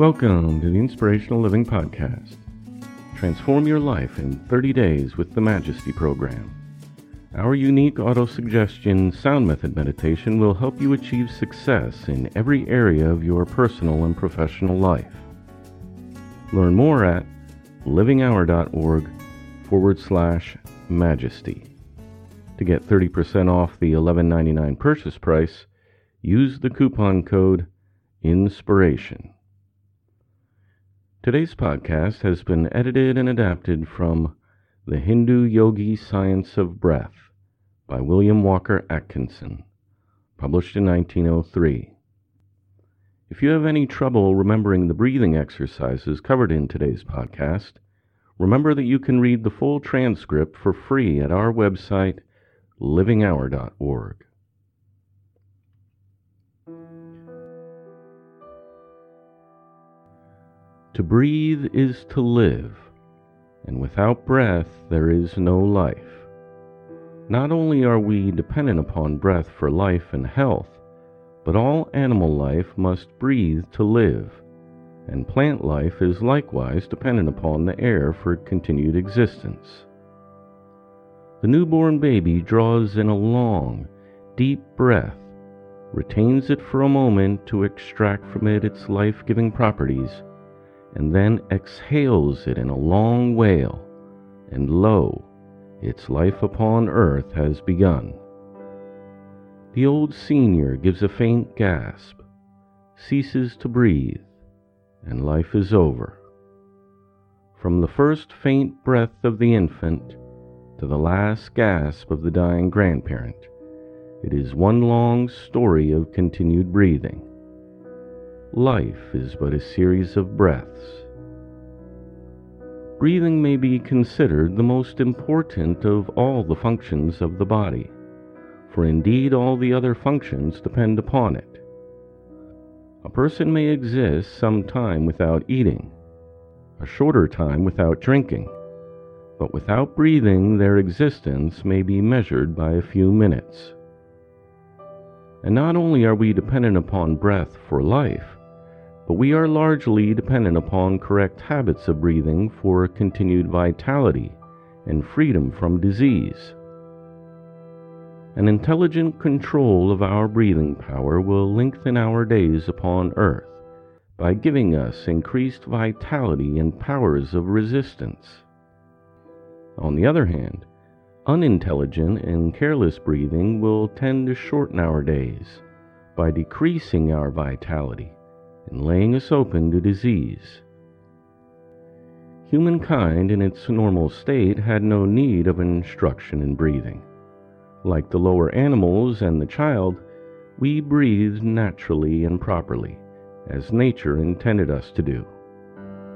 Welcome to the Inspirational Living Podcast. Transform your life in 30 days with the Majesty Program. Our unique autosuggestion sound method meditation will help you achieve success in every area of your personal and professional life. Learn more at livinghour.org forward slash majesty. To get 30% off the $11.99 purchase price, use the coupon code INSPIRATION. Today's podcast has been edited and adapted from The Hindu Yogi Science of Breath by William Walker Atkinson, published in 1903. If you have any trouble remembering the breathing exercises covered in today's podcast, remember that you can read the full transcript for free at our website, livinghour.org. To breathe is to live, and without breath there is no life. Not only are we dependent upon breath for life and health, but all animal life must breathe to live, and plant life is likewise dependent upon the air for continued existence. The newborn baby draws in a long, deep breath, retains it for a moment to extract from it its life giving properties and then exhales it in a long wail, and lo, its life upon earth has begun. The old senior gives a faint gasp, ceases to breathe, and life is over. From the first faint breath of the infant to the last gasp of the dying grandparent, it is one long story of continued breathing. Life is but a series of breaths. Breathing may be considered the most important of all the functions of the body, for indeed all the other functions depend upon it. A person may exist some time without eating, a shorter time without drinking, but without breathing their existence may be measured by a few minutes. And not only are we dependent upon breath for life, but we are largely dependent upon correct habits of breathing for continued vitality and freedom from disease. An intelligent control of our breathing power will lengthen our days upon earth by giving us increased vitality and powers of resistance. On the other hand, unintelligent and careless breathing will tend to shorten our days by decreasing our vitality and laying us open to disease. Humankind in its normal state had no need of instruction in breathing. Like the lower animals and the child, we breathed naturally and properly, as nature intended us to do.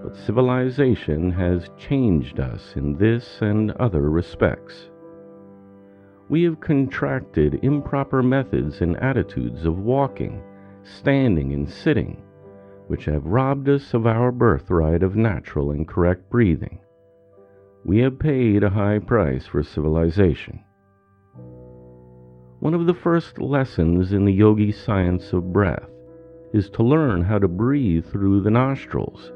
But civilization has changed us in this and other respects. We have contracted improper methods and attitudes of walking standing and sitting, which have robbed us of our birthright of natural and correct breathing. We have paid a high price for civilization. One of the first lessons in the yogi science of breath is to learn how to breathe through the nostrils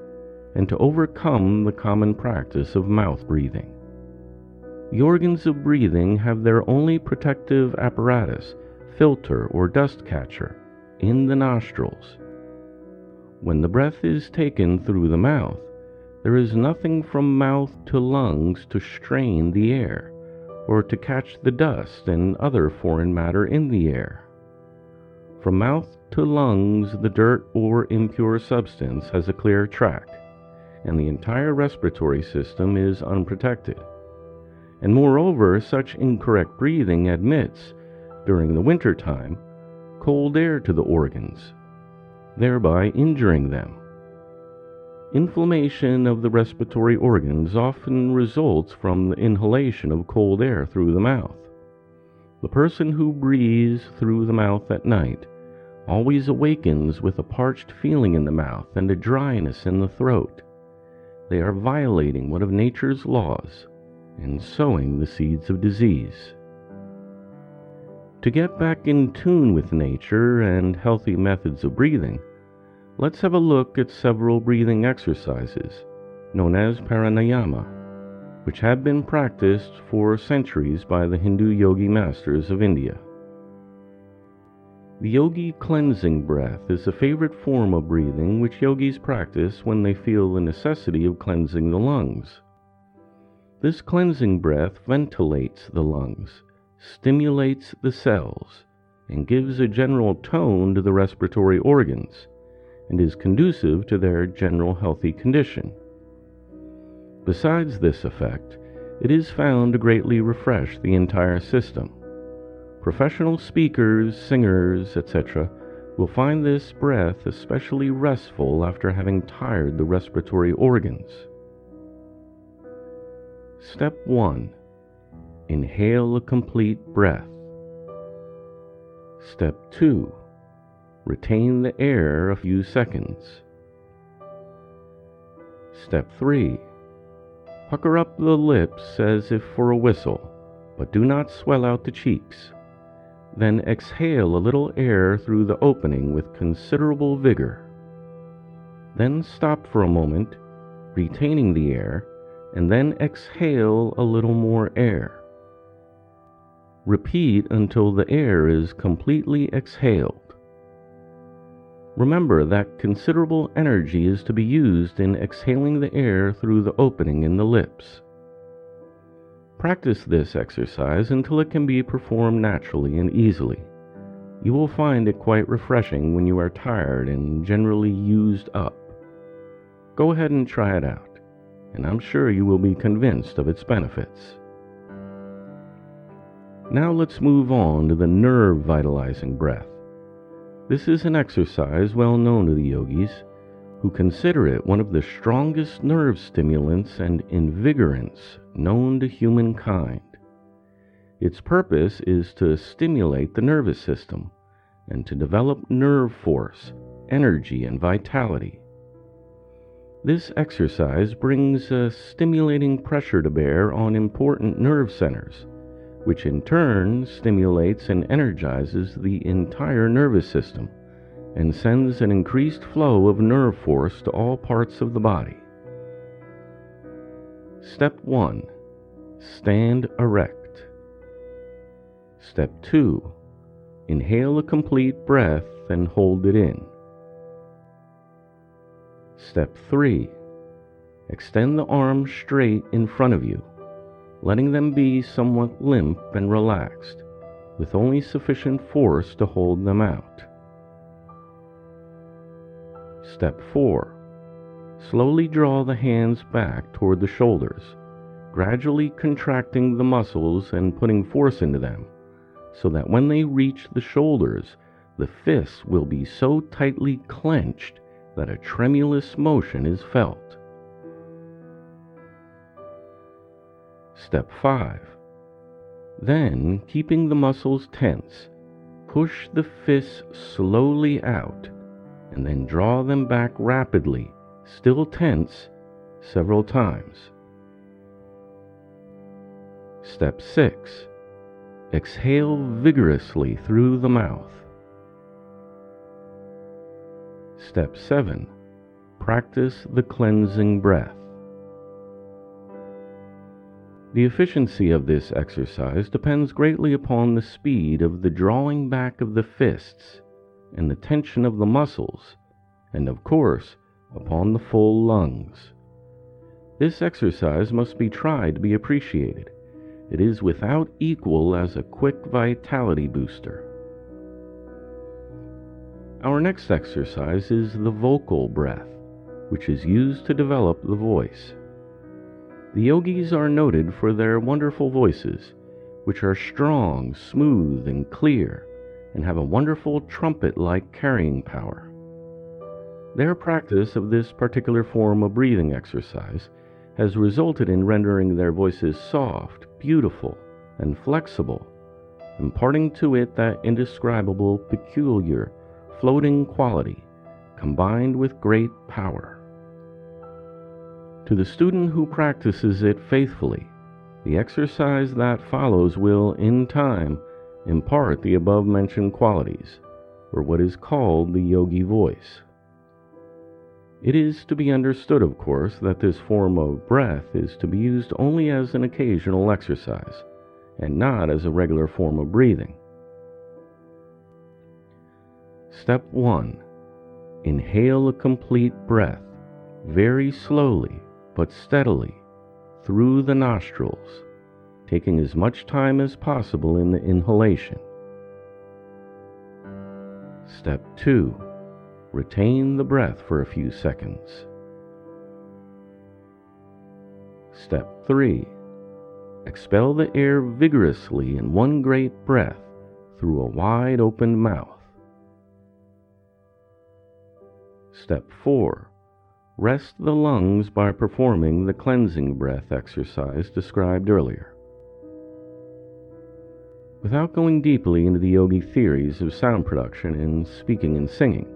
and to overcome the common practice of mouth breathing. The organs of breathing have their only protective apparatus, filter or dust catcher, in the nostrils. When the breath is taken through the mouth, there is nothing from mouth to lungs to strain the air or to catch the dust and other foreign matter in the air. From mouth to lungs, the dirt or impure substance has a clear track, and the entire respiratory system is unprotected and moreover, such incorrect breathing admits, during the winter time, cold air to the organs, thereby injuring them. Inflammation of the respiratory organs often results from the inhalation of cold air through the mouth. The person who breathes through the mouth at night always awakens with a parched feeling in the mouth and a dryness in the throat. They are violating one of nature's laws and sowing the seeds of disease. To get back in tune with nature and healthy methods of breathing, let's have a look at several breathing exercises known as pranayama, which have been practiced for centuries by the Hindu yogi masters of India. The yogi cleansing breath is a favorite form of breathing which yogis practice when they feel the necessity of cleansing the lungs. This cleansing breath ventilates the lungs, stimulates the cells, and gives a general tone to the respiratory organs, and is conducive to their general healthy condition. Besides this effect, it is found to greatly refresh the entire system. Professional speakers, singers, etc., will find this breath especially restful after having tired the respiratory organs. Step 1 Inhale a complete breath. Step 2 Retain the air a few seconds. Step 3 Pucker up the lips as if for a whistle, but do not swell out the cheeks. Then exhale a little air through the opening with considerable vigor. Then stop for a moment, retaining the air and then exhale a little more air. Repeat until the air is completely exhaled. Remember that considerable energy is to be used in exhaling the air through the opening in the lips. Practice this exercise until it can be performed naturally and easily. You will find it quite refreshing when you are tired and generally used up. Go ahead and try it out and I'm sure you will be convinced of its benefits. Now let's move on to the nerve vitalizing breath. This is an exercise well known to the yogis, who consider it one of the strongest nerve stimulants and invigorants known to humankind. Its purpose is to stimulate the nervous system and to develop nerve force, energy, and vitality. This exercise brings a stimulating pressure to bear on important nerve centers, which in turn stimulates and energizes the entire nervous system and sends an increased flow of nerve force to all parts of the body. Step 1 Stand erect. Step 2 Inhale a complete breath and hold it in. Step 3 Extend the arms straight in front of you, letting them be somewhat limp and relaxed, with only sufficient force to hold them out. Step 4 Slowly draw the hands back toward the shoulders, gradually contracting the muscles and putting force into them, so that when they reach the shoulders, the fists will be so tightly clenched that a tremulous motion is felt. Step 5. Then, keeping the muscles tense, push the fists slowly out and then draw them back rapidly, still tense, several times. Step 6. Exhale vigorously through the mouth. Step 7. Practice the cleansing breath. The efficiency of this exercise depends greatly upon the speed of the drawing back of the fists and the tension of the muscles, and of course, upon the full lungs. This exercise must be tried to be appreciated. It is without equal as a quick vitality booster. Our next exercise is the vocal breath, which is used to develop the voice. The yogis are noted for their wonderful voices, which are strong, smooth, and clear, and have a wonderful trumpet like carrying power. Their practice of this particular form of breathing exercise has resulted in rendering their voices soft, beautiful, and flexible, imparting to it that indescribable, peculiar, floating quality combined with great power. To the student who practices it faithfully, the exercise that follows will, in time, impart the above mentioned qualities, or what is called the yogi voice. It is to be understood, of course, that this form of breath is to be used only as an occasional exercise, and not as a regular form of breathing. Step 1 Inhale a complete breath, very slowly but steadily, through the nostrils, taking as much time as possible in the inhalation. Step 2 Retain the breath for a few seconds. Step 3. Expel the air vigorously in one great breath through a wide open mouth. Step 4. Rest the lungs by performing the cleansing breath exercise described earlier. Without going deeply into the yogi theories of sound production in speaking and singing,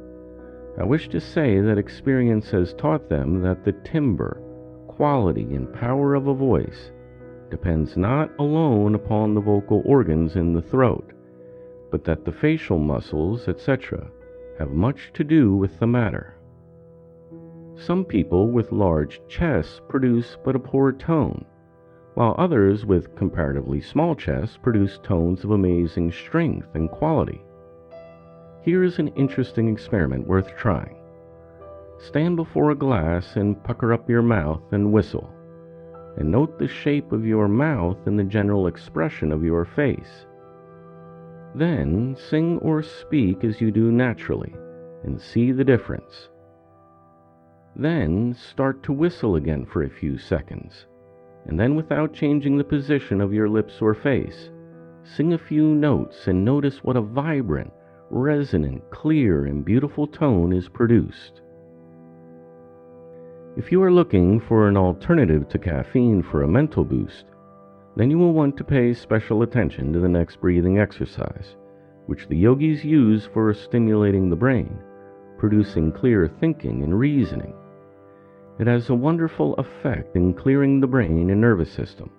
I wish to say that experience has taught them that the timbre, quality, and power of a voice depends not alone upon the vocal organs in the throat, but that the facial muscles, etc., have much to do with the matter. Some people with large chests produce but a poor tone, while others with comparatively small chests produce tones of amazing strength and quality. Here is an interesting experiment worth trying. Stand before a glass and pucker up your mouth and whistle, and note the shape of your mouth and the general expression of your face. Then sing or speak as you do naturally and see the difference. Then start to whistle again for a few seconds, and then without changing the position of your lips or face, sing a few notes and notice what a vibrant, resonant, clear, and beautiful tone is produced. If you are looking for an alternative to caffeine for a mental boost, then you will want to pay special attention to the next breathing exercise, which the yogis use for stimulating the brain, producing clear thinking and reasoning. It has a wonderful effect in clearing the brain and nervous system,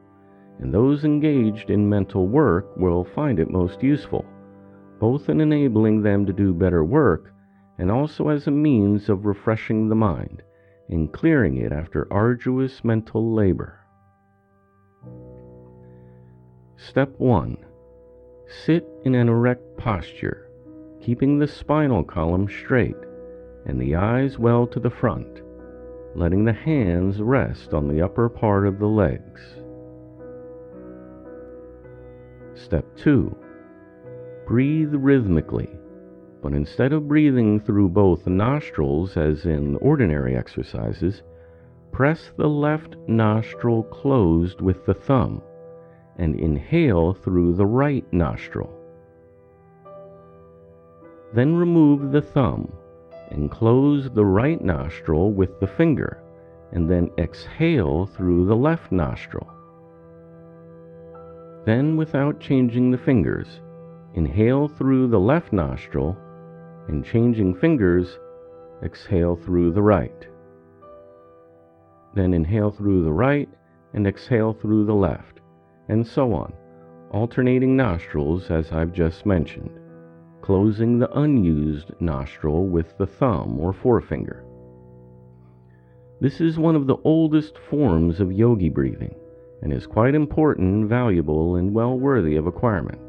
and those engaged in mental work will find it most useful both in enabling them to do better work and also as a means of refreshing the mind and clearing it after arduous mental labor. Step 1 Sit in an erect posture, keeping the spinal column straight and the eyes well to the front, letting the hands rest on the upper part of the legs. Step 2 Breathe rhythmically, but instead of breathing through both nostrils as in ordinary exercises, press the left nostril closed with the thumb and inhale through the right nostril. Then remove the thumb and close the right nostril with the finger and then exhale through the left nostril. Then, without changing the fingers, inhale through the left nostril, and changing fingers, exhale through the right. Then inhale through the right and exhale through the left, and so on, alternating nostrils as I've just mentioned, closing the unused nostril with the thumb or forefinger. This is one of the oldest forms of yogi breathing and is quite important, valuable, and well worthy of acquirement.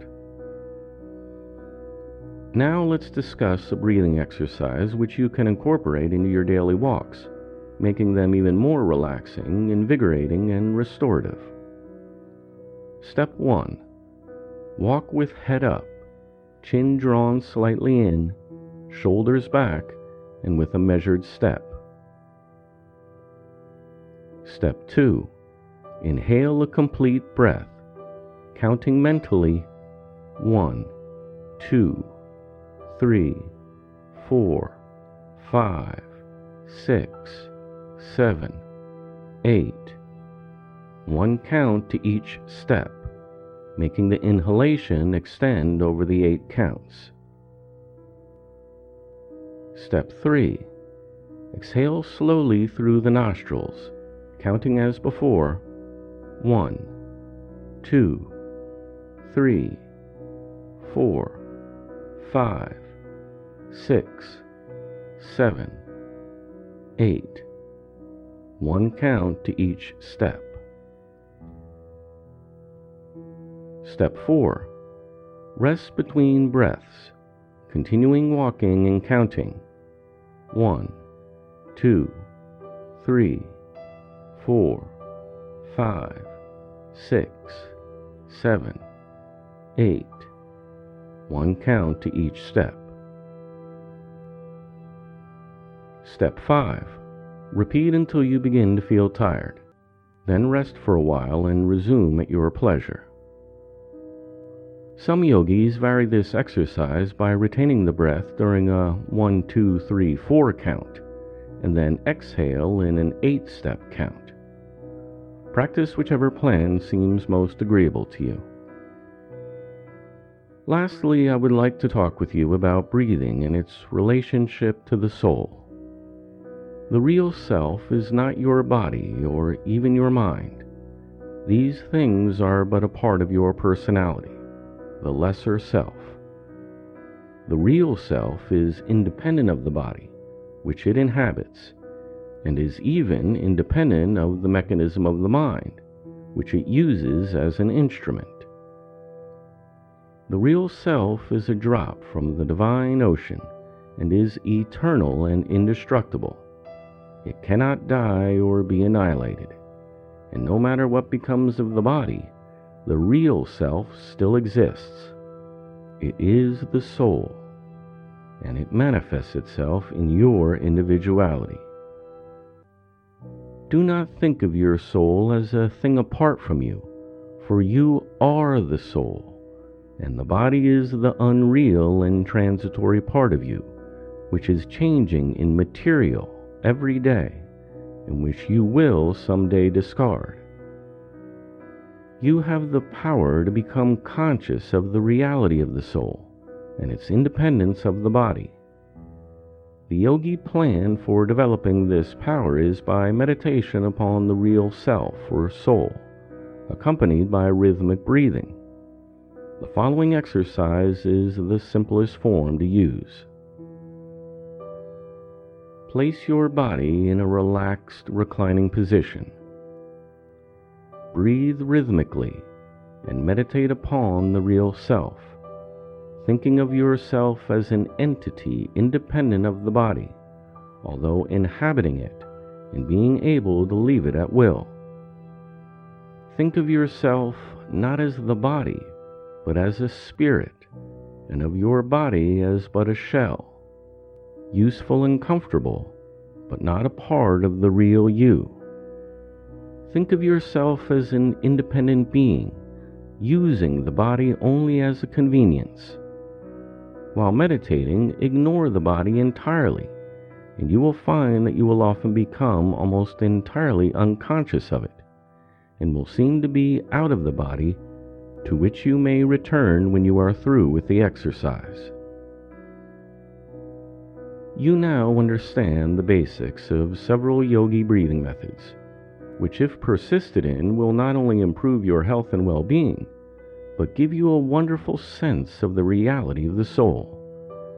Now let's discuss a breathing exercise which you can incorporate into your daily walks, making them even more relaxing, invigorating, and restorative. Step 1 Walk with head up, chin drawn slightly in, shoulders back, and with a measured step. Step 2 Inhale a complete breath, counting mentally 1, 2, three, four, five, six, seven, eight. One count to each step, making the inhalation extend over the eight counts. Step 3. Exhale slowly through the nostrils, counting as before 1, 2, 3, 4, 5, six, seven, eight. One count to each step. Step 4. Rest between breaths, continuing walking and counting. One, two, three, four, five, six, seven, eight. One count to each step. Step 5. Repeat until you begin to feel tired. Then rest for a while and resume at your pleasure. Some yogis vary this exercise by retaining the breath during a 1, 2, 3, 4 count, and then exhale in an 8 step count. Practice whichever plan seems most agreeable to you. Lastly, I would like to talk with you about breathing and its relationship to the soul. The real self is not your body or even your mind. These things are but a part of your personality, the lesser self. The real self is independent of the body, which it inhabits, and is even independent of the mechanism of the mind, which it uses as an instrument. The real self is a drop from the divine ocean and is eternal and indestructible. It cannot die or be annihilated. And no matter what becomes of the body, the real self still exists. It is the soul, and it manifests itself in your individuality. Do not think of your soul as a thing apart from you, for you are the soul, and the body is the unreal and transitory part of you, which is changing in material every day and which you will someday discard. You have the power to become conscious of the reality of the soul and its independence of the body. The yogi plan for developing this power is by meditation upon the real self or soul, accompanied by rhythmic breathing. The following exercise is the simplest form to use. Place your body in a relaxed, reclining position. Breathe rhythmically and meditate upon the real self, thinking of yourself as an entity independent of the body, although inhabiting it and being able to leave it at will. Think of yourself not as the body, but as a spirit, and of your body as but a shell useful and comfortable, but not a part of the real you. Think of yourself as an independent being, using the body only as a convenience. While meditating, ignore the body entirely, and you will find that you will often become almost entirely unconscious of it, and will seem to be out of the body to which you may return when you are through with the exercise. You now understand the basics of several yogi breathing methods, which, if persisted in, will not only improve your health and well being, but give you a wonderful sense of the reality of the soul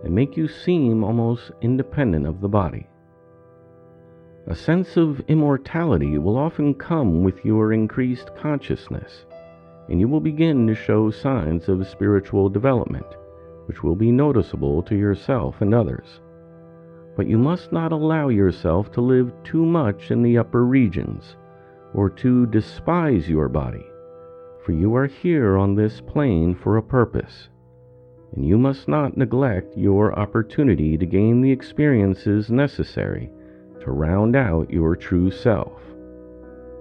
and make you seem almost independent of the body. A sense of immortality will often come with your increased consciousness, and you will begin to show signs of spiritual development, which will be noticeable to yourself and others. But you must not allow yourself to live too much in the upper regions, or to despise your body, for you are here on this plane for a purpose, and you must not neglect your opportunity to gain the experiences necessary to round out your true self.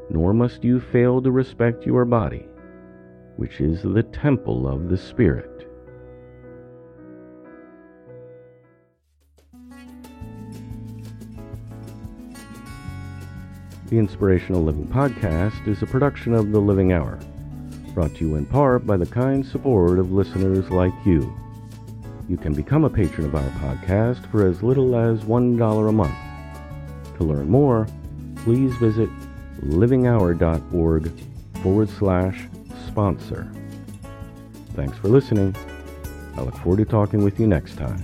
Nor must you fail to respect your body, which is the temple of the Spirit. The Inspirational Living Podcast is a production of The Living Hour, brought to you in part by the kind support of listeners like you. You can become a patron of our podcast for as little as $1 a month. To learn more, please visit livinghour.org forward slash sponsor. Thanks for listening. I look forward to talking with you next time.